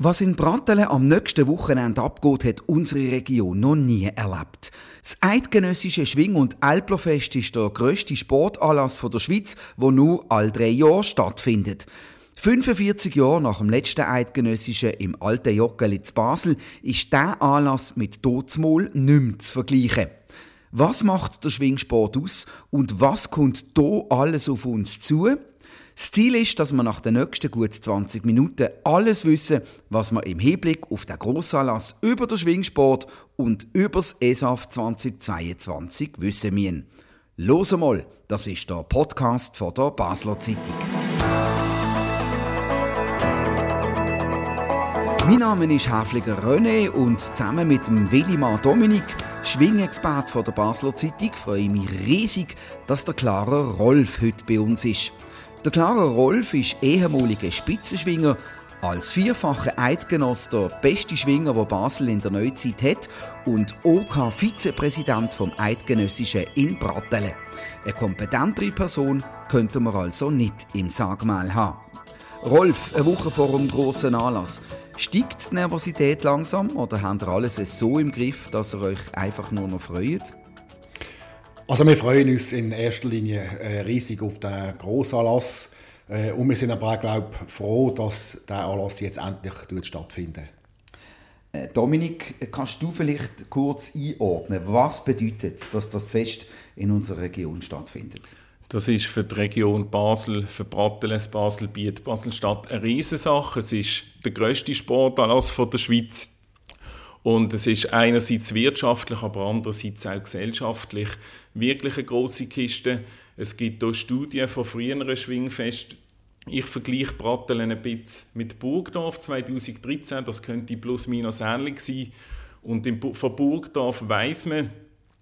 Was in Brattelen am nächsten Wochenende abgeht, hat unsere Region noch nie erlebt. Das eidgenössische Schwing- und Alplerfest ist der grösste Sportanlass der Schweiz, wo nur all drei Jahre stattfindet. 45 Jahre nach dem letzten Eidgenössischen im alten Joggeli zu Basel ist dieser Anlass mit Totsmol nicht mehr zu vergleichen. Was macht der Schwingsport aus und was kommt hier alles auf uns zu? Das Ziel ist, dass wir nach den nächsten gut 20 Minuten alles wissen, was wir im Hinblick auf den Grossanlass über den Schwingsport und über das ESAF 2022 wissen müssen. Los mal, das ist der Podcast von der Basler Zeitung. Mein Name ist Häfliger René und zusammen mit dem Willimar Dominik, Schwingexpert von der Basler Zeitung, freue ich mich riesig, dass der Klarer Rolf heute bei uns ist. Der Clara Rolf ist ehemaliger Spitzenschwinger, als vierfacher Eidgenoss der beste Schwinger, wo Basel in der Neuzeit hat und OK-Vizepräsident vom Eidgenössischen in Brattelen. Eine kompetentere Person könnte man also nicht im Sagmal haben. Rolf, eine Woche vor dem grossen Anlass. Steigt die Nervosität langsam oder habt ihr alles so im Griff, dass ihr euch einfach nur noch freut? Also wir freuen uns in erster Linie äh, riesig auf den Grossanlass äh, und wir sind aber auch glaub, froh, dass der Anlass jetzt endlich stattfindet. Äh, Dominik, kannst du vielleicht kurz einordnen, was bedeutet es, dass das Fest in unserer Region stattfindet? Das ist für die Region Basel, für Bratteles, Baselbiet, Baselstadt eine Riesensache. Es ist der grösste Sportanlass der Schweiz. Und es ist einerseits wirtschaftlich, aber andererseits auch gesellschaftlich wirklich eine grosse Kiste. Es gibt hier Studien von früheren Schwingfesten. Ich vergleiche Brattelen ein bisschen mit Burgdorf 2013, das könnte plus minus ähnlich sein. Und von Burgdorf weiß man,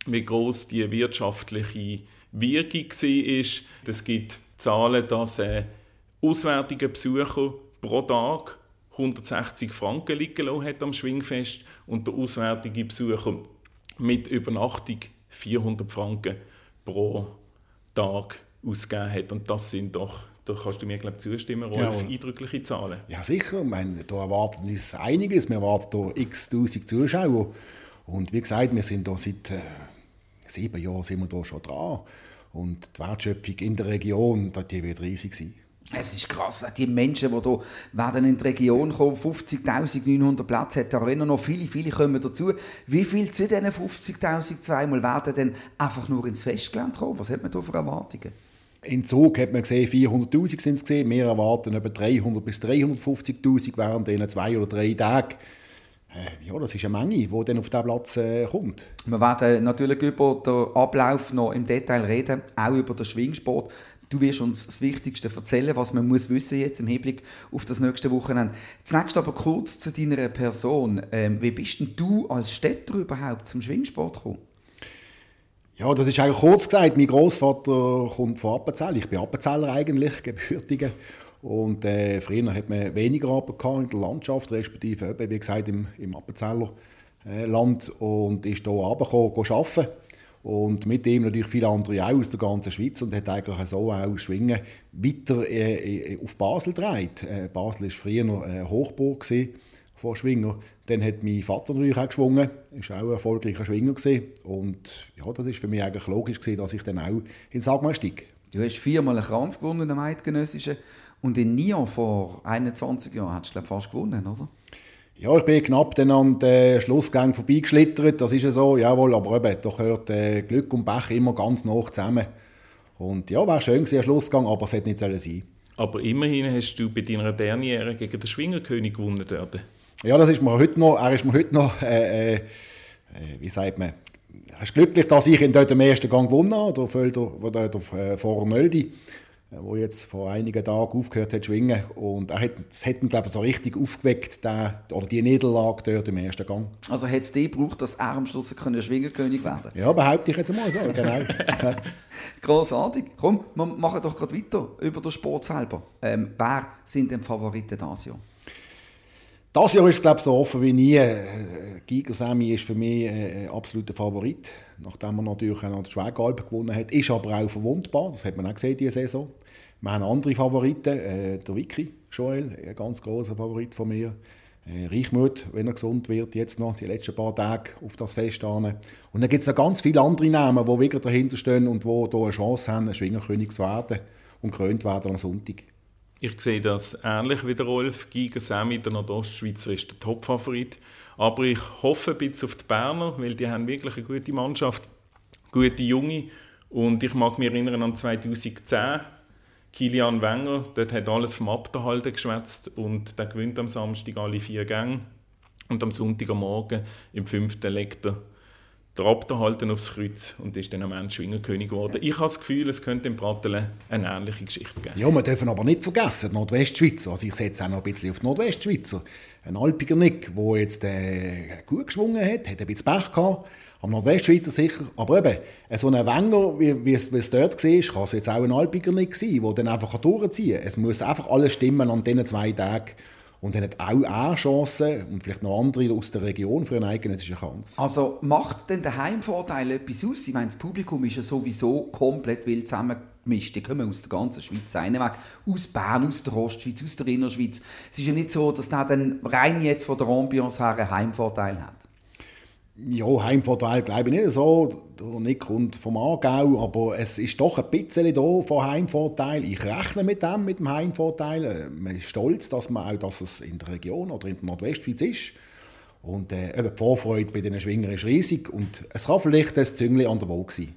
wie groß die wirtschaftliche Wirkung war. Es gibt Zahlen, dass äh, auswärtige Besucher pro Tag 160 Franken liegen lassen hat am Schwingfest und der auswärtige Besucher mit Übernachtung 400 Franken pro Tag ausgegeben hat. Und das sind doch, da kannst du mir glaube zustimmen, Rolf, ja, eindrückliche Zahlen. Ja sicher, ich meine, da erwarten uns einiges. Wir erwarten hier x tausend Zuschauer. Und wie gesagt, wir sind hier seit äh, sieben Jahren sind wir da schon dran. Und die Wertschöpfung in der Region, die wird riesig sein. Es ist krass, die Menschen, die hier werden in die Region kommen, 50.900 Plätze hat der Arena noch viele, viele kommen dazu. Wie viele zu diesen 50.000 zweimal werden denn einfach nur ins Festgelände kommen? Was hat man da für Erwartungen? In Zug hat man gesehen, 400'000 sind es gesehen. Wir erwarten etwa 300 bis 350'000 während diesen zwei oder drei Tagen. Äh, ja, das ist eine Menge, die dann auf diesen Platz äh, kommt. Wir werden natürlich über den Ablauf noch im Detail reden, auch über den Schwingsport. Du wirst uns das Wichtigste erzählen, was man muss wissen jetzt im Hinblick auf das nächste Wochenende. Zunächst aber kurz zu deiner Person. Ähm, wie bist denn du als Städter überhaupt zum Schwingsport gekommen? Ja, das ist eigentlich kurz gesagt. Mein Großvater kommt von Appenzell. Ich bin Appenzeller eigentlich, gebürtiger. Und äh, früher hat man weniger Arbeit in der Landschaft, respektive eben, wie gesagt im, im Appenzeller äh, Land. Und ist hier runtergekommen, arbeiten und mit ihm natürlich viele andere auch aus der ganzen Schweiz und hat eigentlich so auch Schwingen weiter äh, äh auf Basel gedreht. Äh, Basel war früher noch eine Hochburg von Schwinger. Dann hat mein Vater natürlich auch geschwungen, war auch ein erfolgreicher Schwinger gewesen. und ja, das ist für mich eigentlich logisch gewesen, dass ich dann auch in Sagma stieg. Du hast viermal einen Kranz gewonnen im Eidgenössischen und in Nyon vor 21 Jahren hast du glaub, fast gewonnen, oder? Ja, ich bin knapp dann an den Schlussgang vorbeigeschlittert, das ist ja so, jawohl, aber eben, da gehört äh, Glück und Pech immer ganz nah zusammen. Und ja, wäre schön gewesen, der Schlussgang, aber es hätte nicht sein Aber immerhin hast du bei deiner Derniere gegen den Schwingerkönig gewonnen dort. Ja, das ist mir heute noch, er ist mir heute noch, äh, äh, wie sagt man, er ist glücklich, dass ich ihn dort im ersten Gang gewonnen habe, der Felder, der, der, der Vornöldi. Äh, wo jetzt vor einigen Tagen aufgehört hat zu schwingen. Und er hat, das hat ihn, glaube ich, so richtig aufgeweckt, der, oder die Niederlage dort im ersten Gang. Also hat es die gebraucht, dass er am Schluss können Schwingerkönig werden Ja, behaupte ich jetzt mal so, genau. Großartig. Komm, wir machen doch gerade weiter über den Sport selber. Ähm, wer sind denn Favoriten dieses Jahr? Das Jahr ist es, glaube ich, so offen wie nie. Äh, Giga Semi ist für mich ein absoluter Favorit. Nachdem er natürlich auch die Schwägalp gewonnen hat, ist aber auch verwundbar. Das hat man auch gesehen diese Saison. Wir haben andere Favoriten. Äh, der Vicky Joel, ein ganz großer Favorit von mir. äh, Reichmuth, wenn er gesund wird, jetzt noch die letzten paar Tage auf das Fest an. Und dann gibt es noch ganz viele andere Namen, die wieder dahinter stehen und die hier eine Chance haben, ein Schwingerkönig zu werden und gekrönt werden am Sonntag. Ich sehe das ähnlich wie der Rolf. Giga Sammy, der Nordostschweizer, ist der Topfavorit. Aber ich hoffe ein bisschen auf die Berner, weil die haben wirklich eine gute Mannschaft, gute Junge. Und ich mag mich erinnern an 2010, Kilian Wenger, dort hat alles vom Abhalten geschwätzt und der gewinnt am Samstag alle vier Gänge. Und am Sonntagmorgen im fünften legt er der Abhalten aufs Kreuz und ist dann am Ende Schwingerkönig geworden. Ich habe das Gefühl, es könnte im Brattelen eine ähnliche Geschichte geben. Ja, wir dürfen aber nicht vergessen, die Nordwestschweizer. Also ich setze auch noch ein bisschen auf die Nordwestschweizer. Ein Alpiger Nick, der jetzt äh, gut geschwungen hat, hat ein bisschen Pech gehabt am Nordwestschweizer sicher. Aber eben, so ein Wenger, wie, es, dort war, kann es jetzt auch ein Alpiger nicht sein, der dann einfach durchziehen kann. Es muss einfach alles stimmen an diesen zwei Tagen. Und dann hat auch eine Chance und vielleicht noch andere aus der Region für eine eidgenössische Chance. Also macht denn der Heimvorteil etwas aus? Ich meine, das Publikum ist ja sowieso komplett wild zusammengemischt. Die kommen aus der ganzen Schweiz weg. Aus Bern, aus der Ostschweiz, aus der Innerschweiz. Es ist ja nicht so, dass der dann rein jetzt von der Ambiance her einen Heimvorteil hat. Ja, Heimvorteil glaube ich nicht so. Der Nick kommt vom Aargau, aber es ist doch ein bisschen da von Heimvorteil. Ich rechne mit dem, mit dem Heimvorteil. Man ist stolz, dass, man auch, dass es in der Region oder in der Nordwestschweiz ist. Und äh, die Vorfreude bei den Schwingern ist riesig und es kann vielleicht ein Züngli an der Woge sein.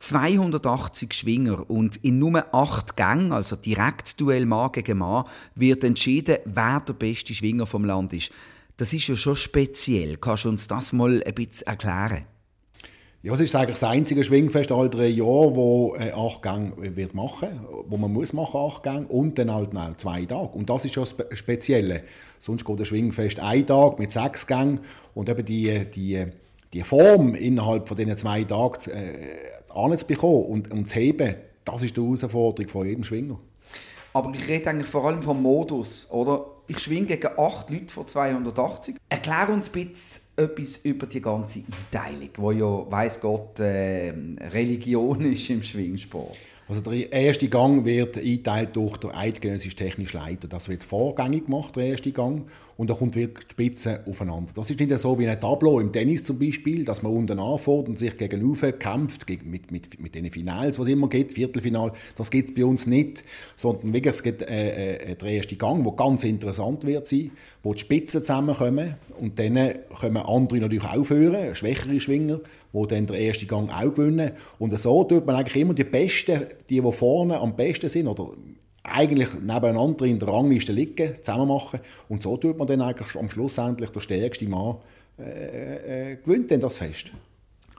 280 Schwinger und in nur acht Gängen, also Direktduell Mann gegen Mann, wird entschieden, wer der beste Schwinger vom Land ist. Das ist ja schon speziell. Kannst du uns das mal ein bisschen erklären? Ja, es ist eigentlich das einzige Schwingfest alle drei Jahre, wo äh, acht Gänge wird machen, wo man muss machen acht Gänge und dann halt noch zwei Tage. Und das ist schon das Spezielle. Sonst geht das Schwingfest ein Tag mit sechs Gängen und eben die, die, die Form innerhalb von diesen zwei Tagen äh, anzubekommen und, und zu heben, das ist die Herausforderung von jedem Schwinger. Aber ich rede eigentlich vor allem vom Modus, oder? Ich schwinge gegen 8 Leute von 280. Erklär uns bisschen etwas über die ganze Einteilung, die ja, weiß Gott, äh, Religion ist im Schwingsport. Also der erste Gang wird eingeteilt durch den eidgenössischen technischen Leiter. Das wird vorgängig gemacht, der erste Gang und da kommt wirklich die Spitze aufeinander. Das ist nicht so wie ein Tableau im Tennis zum Beispiel, dass man unten anfährt und sich gegenüber kämpft, mit, mit, mit den Finals, was immer geht, Viertelfinal. Das gibt es bei uns nicht, sondern wirklich, es gibt äh, äh, der erste Gang, der ganz interessant wird sein, wo die Spitzen zusammenkommen und dann kommen andere natürlich aufhören, schwächere Schwinger, die dann den ersten Gang auch gewinnen. Und so tut man eigentlich immer die Besten, die, die vorne am besten sind, oder eigentlich nebeneinander in der Rangliste liegen, zusammen machen. Und so tut man dann eigentlich am Schluss endlich der stärkste Mann äh, äh, gewinnt dann das Fest.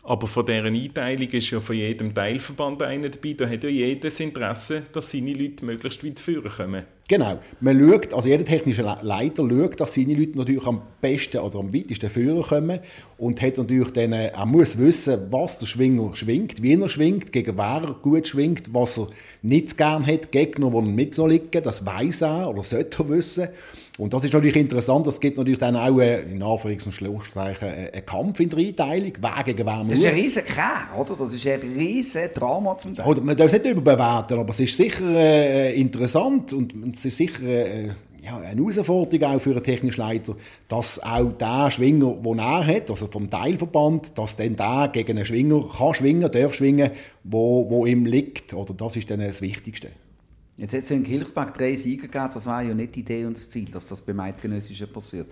Aber von dieser Einteilung ist ja von jedem Teilverband einer dabei. Da hat ja jedes Interesse, dass seine Leute möglichst weit führen kommen. Genau. Man schaut, also jeder technische Leiter schaut, dass seine Leute natürlich am besten oder am weitesten führen kommen und hat natürlich dann, äh, er muss wissen, was der Schwinger schwingt, wie er schwingt, gegen wer er gut schwingt, was er nicht gern hat, Gegner, die nicht so liegen, das weiß er oder sollte er wissen. Und das ist natürlich interessant, es gibt natürlich dann auch äh, in Anführungs- und Schlusszeichen äh, einen Kampf in der Einteilung, wer gegen wer muss. Das ist ein riesen Kerl, oder? Das ist ein riesen Drama zum Teil. Oder, man darf es nicht überbewerten, aber es ist sicher äh, interessant und es ist sicher äh, ja, eine Herausforderung auch für einen technischen Leiter, dass auch der Schwinger, den er hat, also vom Teilverband, dass dann der gegen einen Schwinger kann schwingen, darf schwingen, wo, wo ihm liegt. Oder das ist dann das Wichtigste. Jetzt hat es in Kilchberg drei Sieger gegeben, das war ja nicht die Idee und das Ziel, dass das beim Eidgenössischen passiert.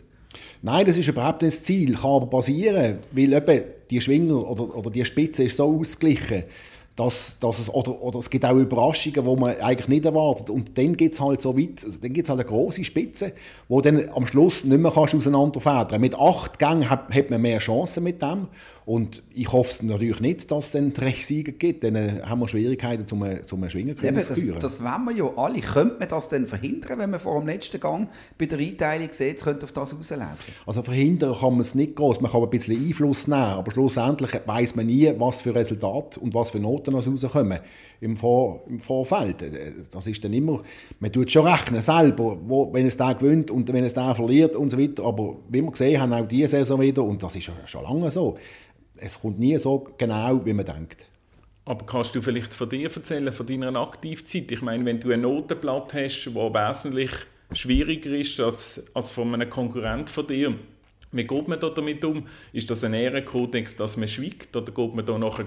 Nein, das ist überhaupt nicht das Ziel, kann aber passieren, weil eben die Schwinger oder, oder die Spitze ist so ausgeglichen, dass, dass es, oder, oder es gibt auch Überraschungen, die man eigentlich nicht erwartet. Und dann geht es halt so weit, also dann gibt es halt eine große Spitze, wo dann am Schluss nicht mehr kannst auseinanderfedern Mit acht Gängen hat, hat man mehr Chancen mit dem. Und ich hoffe es natürlich nicht, dass es dann drei Sieger gibt. Dann äh, haben wir Schwierigkeiten, zum, zum Schwingen zu führen. Das, das wollen wir ja alle. Könnte man das dann verhindern, wenn man vor dem letzten Gang bei der Einteilung sieht, es könnte auf das rauslaufen? Also verhindern kann man es nicht groß. Man kann ein bisschen Einfluss nehmen, aber schlussendlich weiß man nie, was für Resultate und was für Noten rauskommen im, Vor im Vorfeld. Äh, das ist dann immer, man tut schon rechnen selber, wo, wenn es da gewinnt und wenn es da verliert und so weiter. Aber wie wir gesehen haben, auch diese Saison wieder, und das ist schon lange so, es kommt nie so genau, wie man denkt. Aber kannst du vielleicht von dir erzählen, von deiner Aktivzeit? Ich meine, wenn du ein Notenblatt hast, wo wesentlich schwieriger ist als, als von einem Konkurrent von dir. Wie geht man da damit um? Ist das ein Ehrenkodex, dass man schweigt? Oder geht man da nachher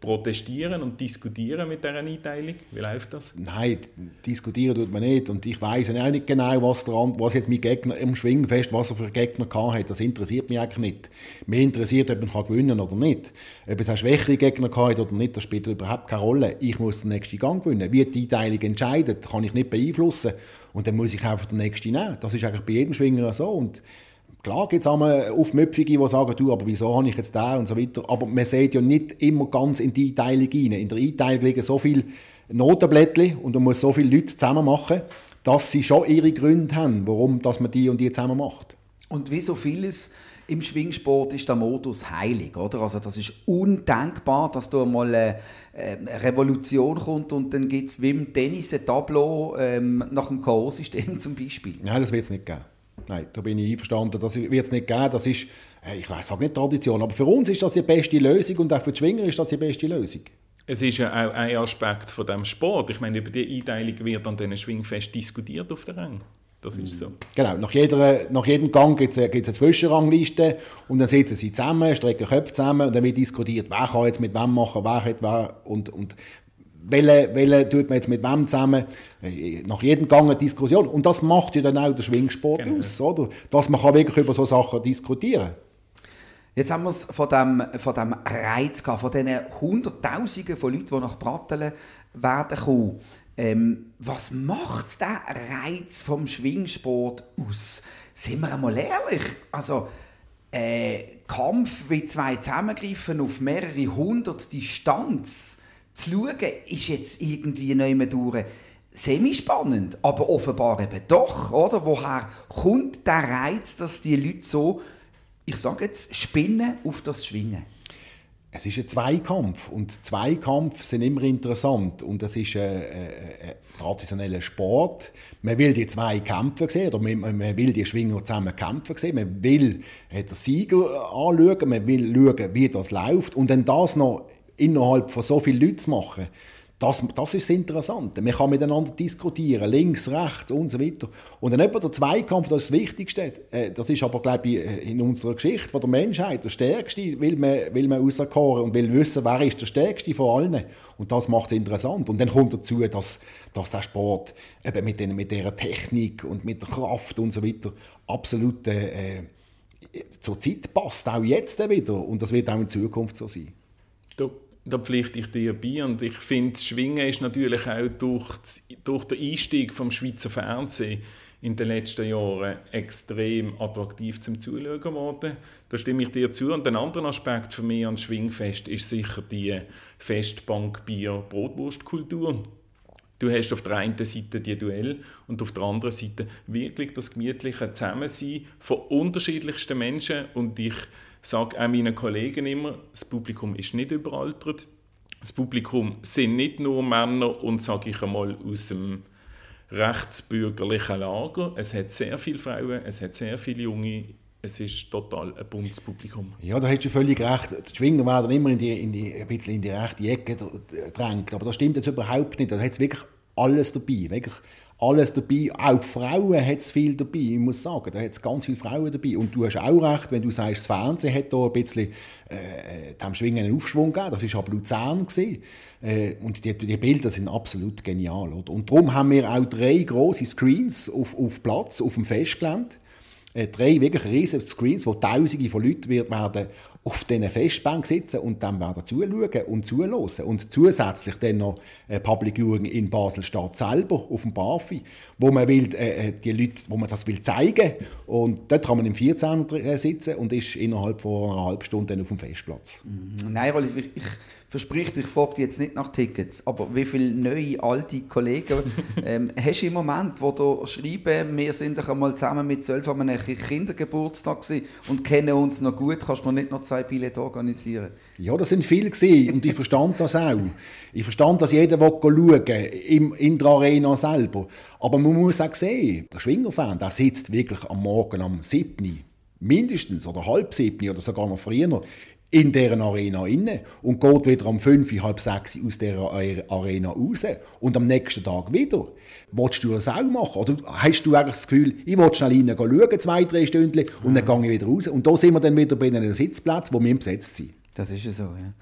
protestieren und diskutieren mit dieser Einteilung? Wie läuft das? Nein, diskutieren tut man nicht. Und ich weiß auch nicht genau, was, dran, was jetzt mein Gegner im Schwingfest, was er für Gegner hat. Das interessiert mich eigentlich nicht. Mich interessiert, ob man gewinnen kann oder nicht. Ob es auch schwächere Gegner hat oder nicht, das spielt überhaupt keine Rolle. Ich muss den nächsten Gang gewinnen. Wie die Einteilung entscheidet, kann ich nicht beeinflussen. Und dann muss ich einfach den nächsten nehmen. Das ist eigentlich bei jedem Schwinger so. Und Klar gibt es einmal Aufmüpfige, die sagen, du, aber wieso habe ich jetzt da und so weiter. Aber man sieht ja nicht immer ganz in die Einteilung rein. In der Einteilung liegen so viele Notenblättchen und man muss so viele Leute zusammen machen, dass sie schon ihre Gründe haben, warum dass man die und die zusammen macht. Und wie so vieles im Schwingsport ist der Modus heilig, oder? Also das ist undenkbar, dass da mal eine, eine Revolution kommt und dann gibt es wie im Tennis ein Tableau ähm, nach dem K.O.-System zum Beispiel. Nein, das wird es nicht geben. Nein, da bin ich einverstanden. Das wird es nicht geben. Das ist, äh, ich weiß auch nicht Tradition, aber für uns ist das die beste Lösung und auch für die Schwinger ist das die beste Lösung. Es ist ja auch ein Aspekt von dem Sport. Ich meine, über die Einteilung wird an diesen Schwingfest diskutiert auf der Rang. Das ist so. Genau, nach, jeder, nach jedem Gang gibt es eine, eine Zwischenrangliste und dann sitzen sie zusammen, strecken Köpfe zusammen und dann wird diskutiert, wer kann jetzt mit wem machen, wer hat wer und, und welche, welche tut man jetzt mit wem zusammen, äh, nach jedem Gang eine Diskussion. Und das macht ja dann auch der Schwingsport genau. aus, oder? Dass man kann wirklich über solche Sachen diskutieren Jetzt haben wir es von dem, von dem Reiz gehabt, von diesen Hunderttausenden von Leuten, die nach Brattelen werden kommen. Ähm, was macht der Reiz vom Schwingsport aus? Sind wir einmal ehrlich? Also, äh, Kampf wie zwei zusammengreifen auf mehrere hundert Distanz zu schauen, ist jetzt irgendwie nicht durch semi-spannend, aber offenbar eben doch, oder? Woher kommt der Reiz, dass die Leute so, ich sage jetzt, spinnen auf das Schwingen? Es ist ein Zweikampf und Zweikampf sind immer interessant und das ist ein, ein, ein traditioneller Sport. Man will die zwei kämpfen sehen oder man, man will die Schwinger zusammen kämpfen sehen. Man will den Sieger anschauen, man will schauen, wie das läuft und dann das noch innerhalb von so vielen Leuten zu machen, das, das ist das Interessante. Man kann miteinander diskutieren, links, rechts und so weiter. Und dann etwa der Zweikampf, das ist das Wichtigste. Äh, das ist aber, glaube ich, äh, in unserer Geschichte von der Menschheit der Stärkste, will man, will man rauskoren und will wissen, wer ist der Stärkste von allen. Und das macht es interessant. Und dann kommt dazu, dass, dass der Sport eben mit, den, mit dieser Technik und mit der Kraft und so weiter absolut äh, zur Zeit passt, auch jetzt wieder. Und das wird auch in Zukunft so sein. Du da pflichte ich dir bei. Und ich finde, das Schwingen ist natürlich auch durch, durch den Einstieg vom Schweizer Fernsehen in den letzten Jahren extrem attraktiv zum Zuschauen geworden. Da stimme ich dir zu. Und ein anderer Aspekt für mich an Schwingfest ist sicher die Festbank-Bier-Brotwurstkultur. Du hast auf der einen Seite die Duell und auf der anderen Seite wirklich das gemütliche Zusammensein von unterschiedlichsten Menschen. Und ich sage auch meinen Kollegen immer, das Publikum ist nicht überaltert. Das Publikum sind nicht nur Männer und sage ich einmal aus dem rechtsbürgerlichen Lager. Es hat sehr viele Frauen, es hat sehr viele Junge. Es ist total ein buntes Publikum. Ja, da hast du völlig recht. Die Schwinger werden immer in die, in die, ein bisschen in die rechte Ecke gedrängt. Aber das stimmt jetzt überhaupt nicht. Da hat es wirklich alles dabei. Wirklich alles dabei. Auch Frauen hat es viel dabei, ich muss sagen. Da hat es ganz viele Frauen dabei. Und du hast auch recht, wenn du sagst, das Fernsehen hat da ein bisschen äh, dem Schwingen einen Aufschwung gegeben. Das war aber Luzern. Äh, und die, die, Bilder sind absolut genial. Oder? Und darum haben wir auch drei große Screens auf, auf Platz, auf dem Festgelände. Äh, drei wirklich riesige Screens, wo Tausende von Leuten werden auf diesen Festbank sitzen und dann werden zuschauen und zuhören. Und zusätzlich dann noch äh, Public Viewing in Basel-Stadt selber, auf dem BAFI, wo man, will, äh, äh, die Leute, wo man das will zeigen Und dort kann man im 14 äh, sitzen und ist innerhalb von einer halben Stunde auf dem Festplatz. Mhm. Nein, weil ich, ich verspricht, ich frage jetzt nicht nach Tickets, aber wie viele neue, alte Kollegen ähm, hast du im Moment, wo du schreiben, wir sind doch einmal zusammen mit zwölf an einem Kindergeburtstag und kennen uns noch gut, kannst du mir nicht noch zwei Billette organisieren? Ja, das sind viele gewesen, und ich verstand das auch. Ich verstand, dass jeder schauen im, in der Arena selber. Aber man muss auch sehen, der Schwingerfan, der sitzt wirklich am Morgen am 7. mindestens oder halb 7 oder sogar noch früher in dieser Arena inne und geht wieder um 5, halb 6 aus dieser Arena raus und am nächsten Tag wieder. Wolltest du das auch machen? Oder hast du eigentlich das Gefühl, ich will schnell rein schauen, zwei, drei Stunden, und dann gehe ich wieder raus? Und da sind wir dann wieder bei einem Sitzplatz, wo wir besetzt sind. Das ist ja so, ja.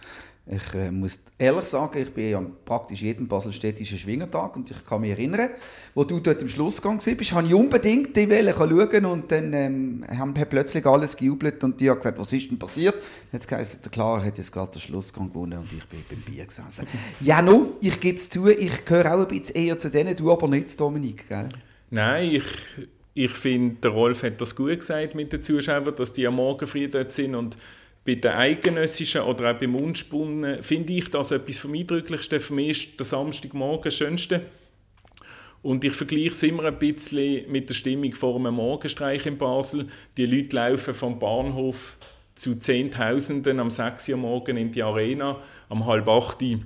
Ich äh, muss ehrlich sagen, ich bin ja praktisch jeden baselstädtischen Schwingertag und ich kann mich erinnern, wo du dort im Schlussgang warst, habe ich unbedingt die Welle schauen und dann ähm, haben plötzlich alles gejubelt und die haben gesagt, was ist denn passiert? Jetzt heisst der Clara hat jetzt gerade den Schlussgang gewonnen und ich bin beim Bier gesessen. ja, nun, ich gebe es zu, ich gehöre auch ein bisschen eher zu denen, du aber nicht, Dominik, gell? Nein, ich, ich finde, der Rolf hat das gut gesagt mit den Zuschauern, dass die am Morgen früh dort sind und bei den eidgenössischen oder auch beim Unspunnen finde ich das etwas vom Eindrücklichsten. Für mich ist der Samstagmorgen das Schönste. Und ich vergleiche es immer ein bisschen mit der Stimmung vor einem Morgenstreich in Basel. Die Leute laufen vom Bahnhof zu Zehntausenden am 6 Uhr morgen in die Arena. Am halb 8 Uhr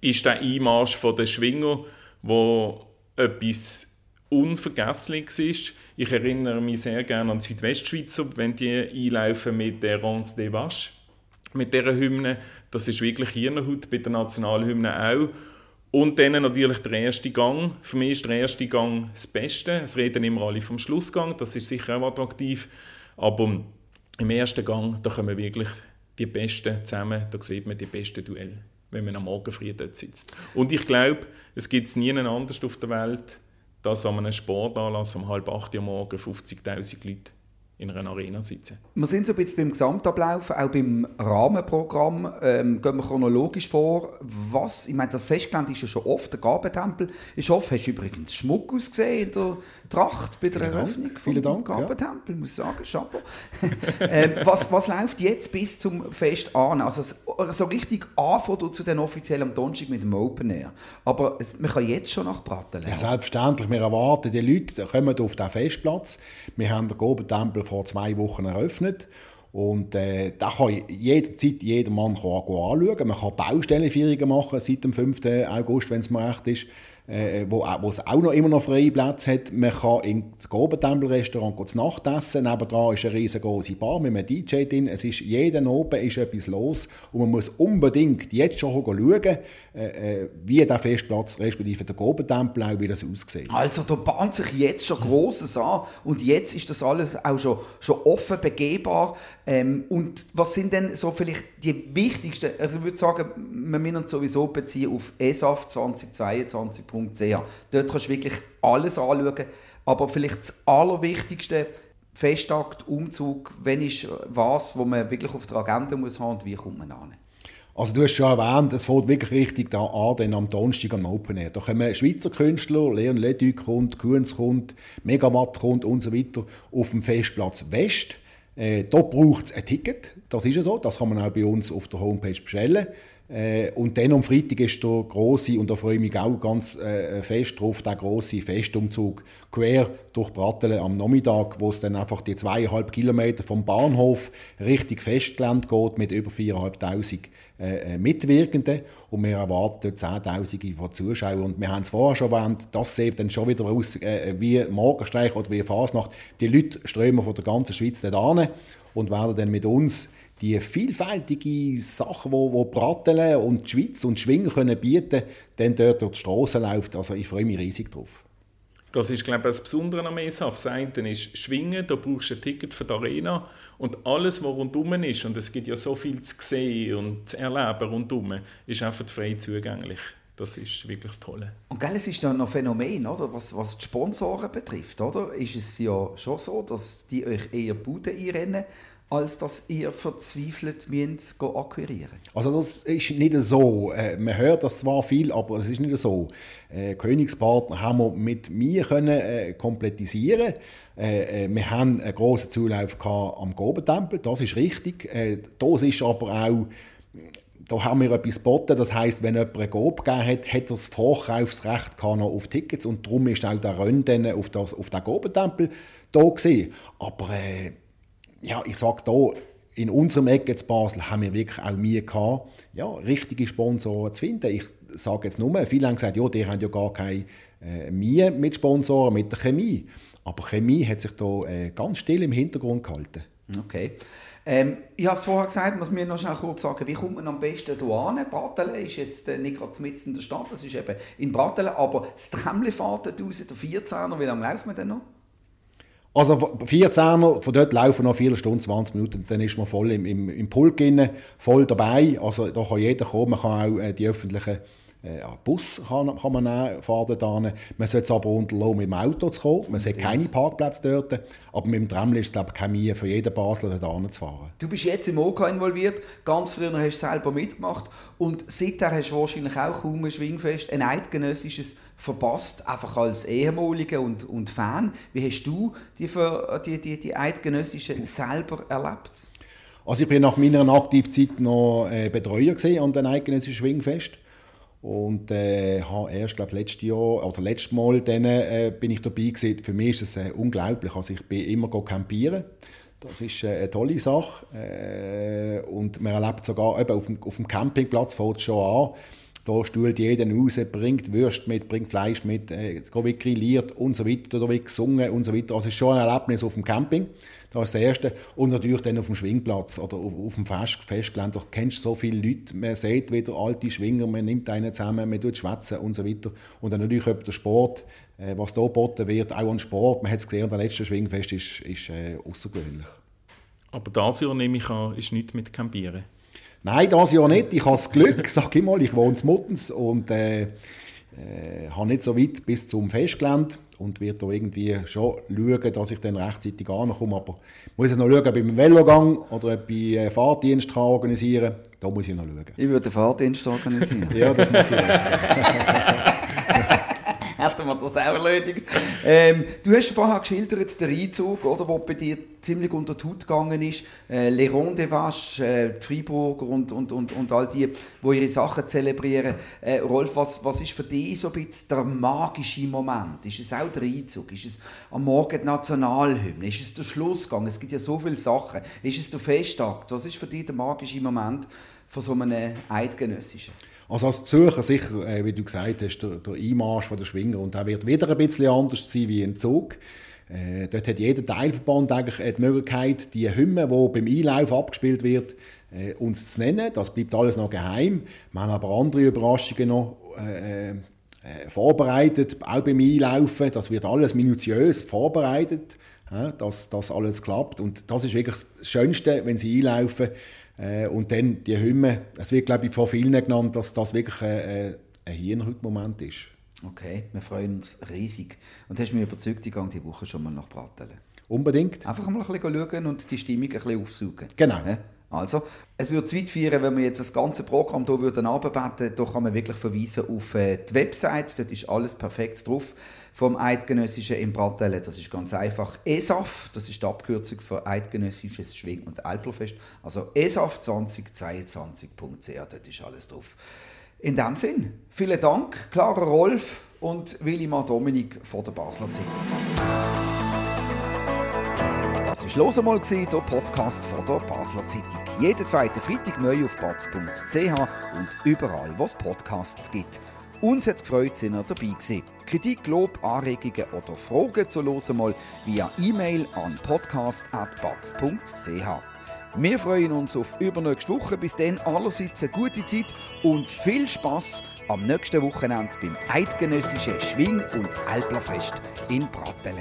ist der Einmarsch der Schwinger, wo etwas Unvergessliches ist. Ich erinnere mich sehr gerne an die Südwestschweizer, wenn die einlaufen mit der Rance des Vaches, mit dieser Hymne. Das ist wirklich Hirnhaut, bei der Nationalhymne auch. Und dann natürlich der erste Gang. Für mich ist der erste Gang das Beste. Es reden immer alle vom Schlussgang, das ist sicher auch attraktiv. Aber im ersten Gang, da kommen wirklich die Besten zusammen, da sieht man die besten Duelle, wenn man am Morgen früh dort sitzt. Und ich glaube, es gibt es nie anders auf der Welt, dass an einem Sportanlass um halb acht Uhr morgen 50'000 Leute in einer Arena sitzen. Wir sind so ein bisschen beim Gesamtablauf, auch beim Rahmenprogramm, ähm, gehen wir chronologisch vor. Was, ich meine, das Festgelände ist ja schon oft, der Gabentempel ist oft. Hast du übrigens Schmuck ausgesehen in der Tracht bei der Vielen Eröffnung Dank. vom Dank, Gabentempel, ja. muss ich sagen, Chapeau. ähm, was, was läuft jetzt bis zum Fest an? Also so richtig anfangen zu den offiziell am Donnerstag mit dem Open Air. Aber es, man kann jetzt schon nach Braten Ja, selbstverständlich. Wir erwarten, die Leute kommen auf den Festplatz. Wir haben den Gabentempel vor zwei Wochen eröffnet. Und äh, da kann jederzeit jeder Mann anschauen. Man kann Baustellenführungen machen seit dem 5. August, wenn es mir recht ist äh, wo, wo es auch noch immer noch freie Plätze hat. Man kann ins Gobentempel-Restaurant zu Nacht essen. Nebenan ist eine riesengroße Bar mit einem DJ drin. Es ist jeden oben ist etwas los und man muss unbedingt jetzt schon schauen, äh, äh, wie der Festplatz, respektive der Gobentempel, auch wie das aussieht. Also da bahnt sich jetzt schon Grosses an und jetzt ist das alles auch schon, schon offen begehbar. Ähm, und was sind denn so vielleicht die wichtigsten, also ich würde sagen, wir müssen uns sowieso beziehen auf ESAF 2022 www.ch. Dort kannst du wirklich alles anschauen. Aber vielleicht das Allerwichtigste, Festakt, Umzug, wenn ist was, wo man wirklich auf der Agenda muss haben und wie kommt man an? Also du hast schon erwähnt, es fängt wirklich richtig da an, dann am Donnerstag am Open Air. Da kommen Schweizer Künstler, Leon Leduc kommt, Kuhns kommt, Megawatt kommt und so weiter auf dem Festplatz West. Äh, da braucht es ein Ticket, das ist ja so, das kann man auch bei uns auf der Homepage bestellen. Äh, und dann am Freitag ist der große und da freue ich mich auch ganz äh, fest drauf, der große Festumzug quer durch Brattelen am Nachmittag, wo es dann einfach die zweieinhalb Kilometer vom Bahnhof richtig Festgelände geht mit über 4'500 äh, äh, Mitwirkenden und wir erwarten dort Zehntausende von Zuschauern und wir haben es vorher schon erwähnt, das sieht dann schon wieder aus äh, wie Morgenstreich oder wie Fasnacht. Die Leute strömen von der ganzen Schweiz dort an und werden dann mit uns die vielfältigen Sachen, wo, wo Bratteln und die Schweiz und Schwingen können bieten, dann dort durch die Straße läuft. Also ich freue mich riesig drauf. Das ist, glaube ich, das Besondere am ESAF. Das eine ist Schwingen, da brauchst du ein Ticket für die Arena. Und alles, was rundum ist, und es gibt ja so viel zu sehen und zu erleben rundum, ist einfach frei zugänglich. Das ist wirklich das Tolle. Und gell, es ist ja noch ein Phänomen, oder? Was, was die Sponsoren betrifft. Oder? Ist es ja schon so, dass die euch eher Bude einrennen als dass ihr verzweifelt müsst akquirieren Also das ist nicht so. Äh, man hört das zwar viel, aber es ist nicht so. Äh, Königspartner haben wir mit mir können äh, komplettisieren. Äh, äh, wir haben einen grossen Zulauf am Gobentempel, das ist richtig. Äh, das ist aber auch da haben wir etwas geboten. Das heisst, wenn jemand ein Gob gegeben hat, hat er das Vorkaufsrecht auf Tickets und darum ist auch der Rennen auf, das, auf den Gobentempel da gewesen. Aber äh, ja, ich sage hier, in unserem Ecke zu Basel haben wir wirklich auch Mühe gehabt, ja, richtige Sponsoren zu finden. Ich sage jetzt nur, viele haben gesagt, ja, die haben ja gar keine äh, Mühe mit Sponsoren, mit der Chemie. Aber Chemie hat sich da äh, ganz still im Hintergrund gehalten. Okay. Ähm, ich habe es vorher gesagt, muss mir noch schnell kurz sagen, wie kommt man am besten hier hin? Bratele ist jetzt äh, nicht gerade mitten in der Stadt, das ist eben in Bratele, aber das der 14er, wie lange läuft man denn noch? Also 14er, von dort laufen noch 4 Stunden, 20 Minuten, dann ist man voll im, im, im Pulk drin, voll dabei. Also da kann jeder kommen, man kann auch äh, die öffentlichen äh, Bus kann, kann man nehmen, fahren dort Man sollte es aber unterlassen, mit dem Auto zu kommen. Man sieht keine Parkplätze dort. Aber mit dem Tram ist es glaube ich keine Mühe für jeden Basler dort zu fahren. Du bist jetzt im OK involviert. Ganz früher hast du selber mitgemacht. Und seither hast du wahrscheinlich auch kaum ein Schwingfest, ein eidgenössisches verpasst, einfach als Ehemaliger und, und Fan. Wie hast du die, die, die, die eidgenössische selber erlebt? Also ich bin nach meiner Aktivzeit noch äh, Betreuer an dem eidgenössischen Schwingfest und äh, habe erst, glaube letztes Jahr, also letztes Mal dann, äh, bin ich dabei gewesen. Für mich ist es äh, unglaublich. Also ich bin immer campieren. Das ist äh, eine tolle Sache. Äh, und man erlebt sogar eben auf, dem, auf dem Campingplatz, fängt es schon an, da stuhlt jeder raus, bringt Würst mit, bringt Fleisch mit, äh, wird grilliert und so weiter, da wird gesungen und so weiter. Also es ist schon ein Erlebnis auf dem Camping. Das ist das Erste. Und natürlich dann auf dem Schwingplatz oder auf, auf dem Fest, Festgelände. Du kennst so viele Leute, man sieht wieder alte Schwinger, man nimmt einen zusammen, man tut schwätzen und so weiter. Und dann natürlich ob der Sport, äh, was hier geboten wird, auch an Sport. Man hat es gesehen, der letzte Schwingfest ist, ist äh, außergewöhnlich. Aber das Jahr nehme ich an, ist nicht mit Campieren. Nein, das Jahr nicht. Ich habe das Glück, sage ich mal, ich wohne in Muttens und äh, äh, habe nicht so weit bis zum Festgelände und werde da irgendwie schon schauen, dass ich dann rechtzeitig ankomme. Aber ich muss ich noch schauen, ob ich einen Velogang oder ob ich einen Fahrdienst kann organisieren kann. Da muss ich noch schauen. Ich würde einen Fahrdienst organisieren. ja, das mache ich hätten wir das auch erledigt. Ähm, du hast vorher geschildert, den Einzug, oder, der bei dir ziemlich unter die Haut gegangen ist. Äh, Les Rondevaches, äh, die Freiburger und, und, und, und all die, die ihre Sachen zelebrieren. Äh, Rolf, was, was ist für dich so ein bisschen der magische Moment? Ist es auch der Einzug? Ist es am Morgen die Nationalhymne? Ist es der Schlussgang? Es gibt ja so viele Sachen. Ist es der Festakt? Was ist für dich der magische Moment von so einem Eidgenössischen? Also als Besucher sicher, äh, wie du gesagt hast, der, der Einmarsch von der Schwinger und der wird wieder ein bisschen anders sein wie ein Zug. Äh, dort hat jeder Teilverband eigentlich die Möglichkeit, die Hymne, die beim Einlauf abgespielt wird, äh, uns zu nennen. Das bleibt alles noch geheim. Wir haben aber andere Überraschungen noch äh, äh, vorbereitet, auch beim Einlaufen. Das wird alles minutiös vorbereitet, dass das alles klappt. Und das ist wirklich das Schönste, wenn sie einlaufen äh, und dann die Hymne, es wird glaube ich von vielen genannt, dass das wirklich ein, ein Hirnrückmoment ist. Okay, wir freuen uns riesig. Und hast mich überzeugt, ich gehe diese Woche schon mal nach Bratelen. Unbedingt. Einfach mal ein bisschen schauen und die Stimmung ein bisschen aufsuchen. Genau. Also, es würde zu weit führen, wenn wir jetzt das ganze Programm hier würden würden. Da kann man wirklich verweisen auf äh, die Website. Dort ist alles perfekt drauf vom Eidgenössischen im Bratelle. Das ist ganz einfach ESAF, das ist die Abkürzung für Eidgenössisches Schwing- und Alplerfest. Also esaf2022.ch, dort ist alles drauf. In dem Sinn, vielen Dank, Clara Rolf und Willimar Dominik von der Basler Zeitung. Das war «Los einmal», der Podcast von der Basler Zeitung. Jeden zweiten Freitag neu auf batz.ch und überall, wo es Podcasts gibt. Uns hat es gefreut, dass ihr dabei gewesen. Kritik, Lob, Anregungen oder Fragen zu hören mal via E-Mail an podcast.batz.ch. Wir freuen uns auf übernächste Woche. Bis dann allerseits eine gute Zeit und viel Spaß am nächsten Wochenende beim Eidgenössischen Schwing- und Alplerfest in Bratelen.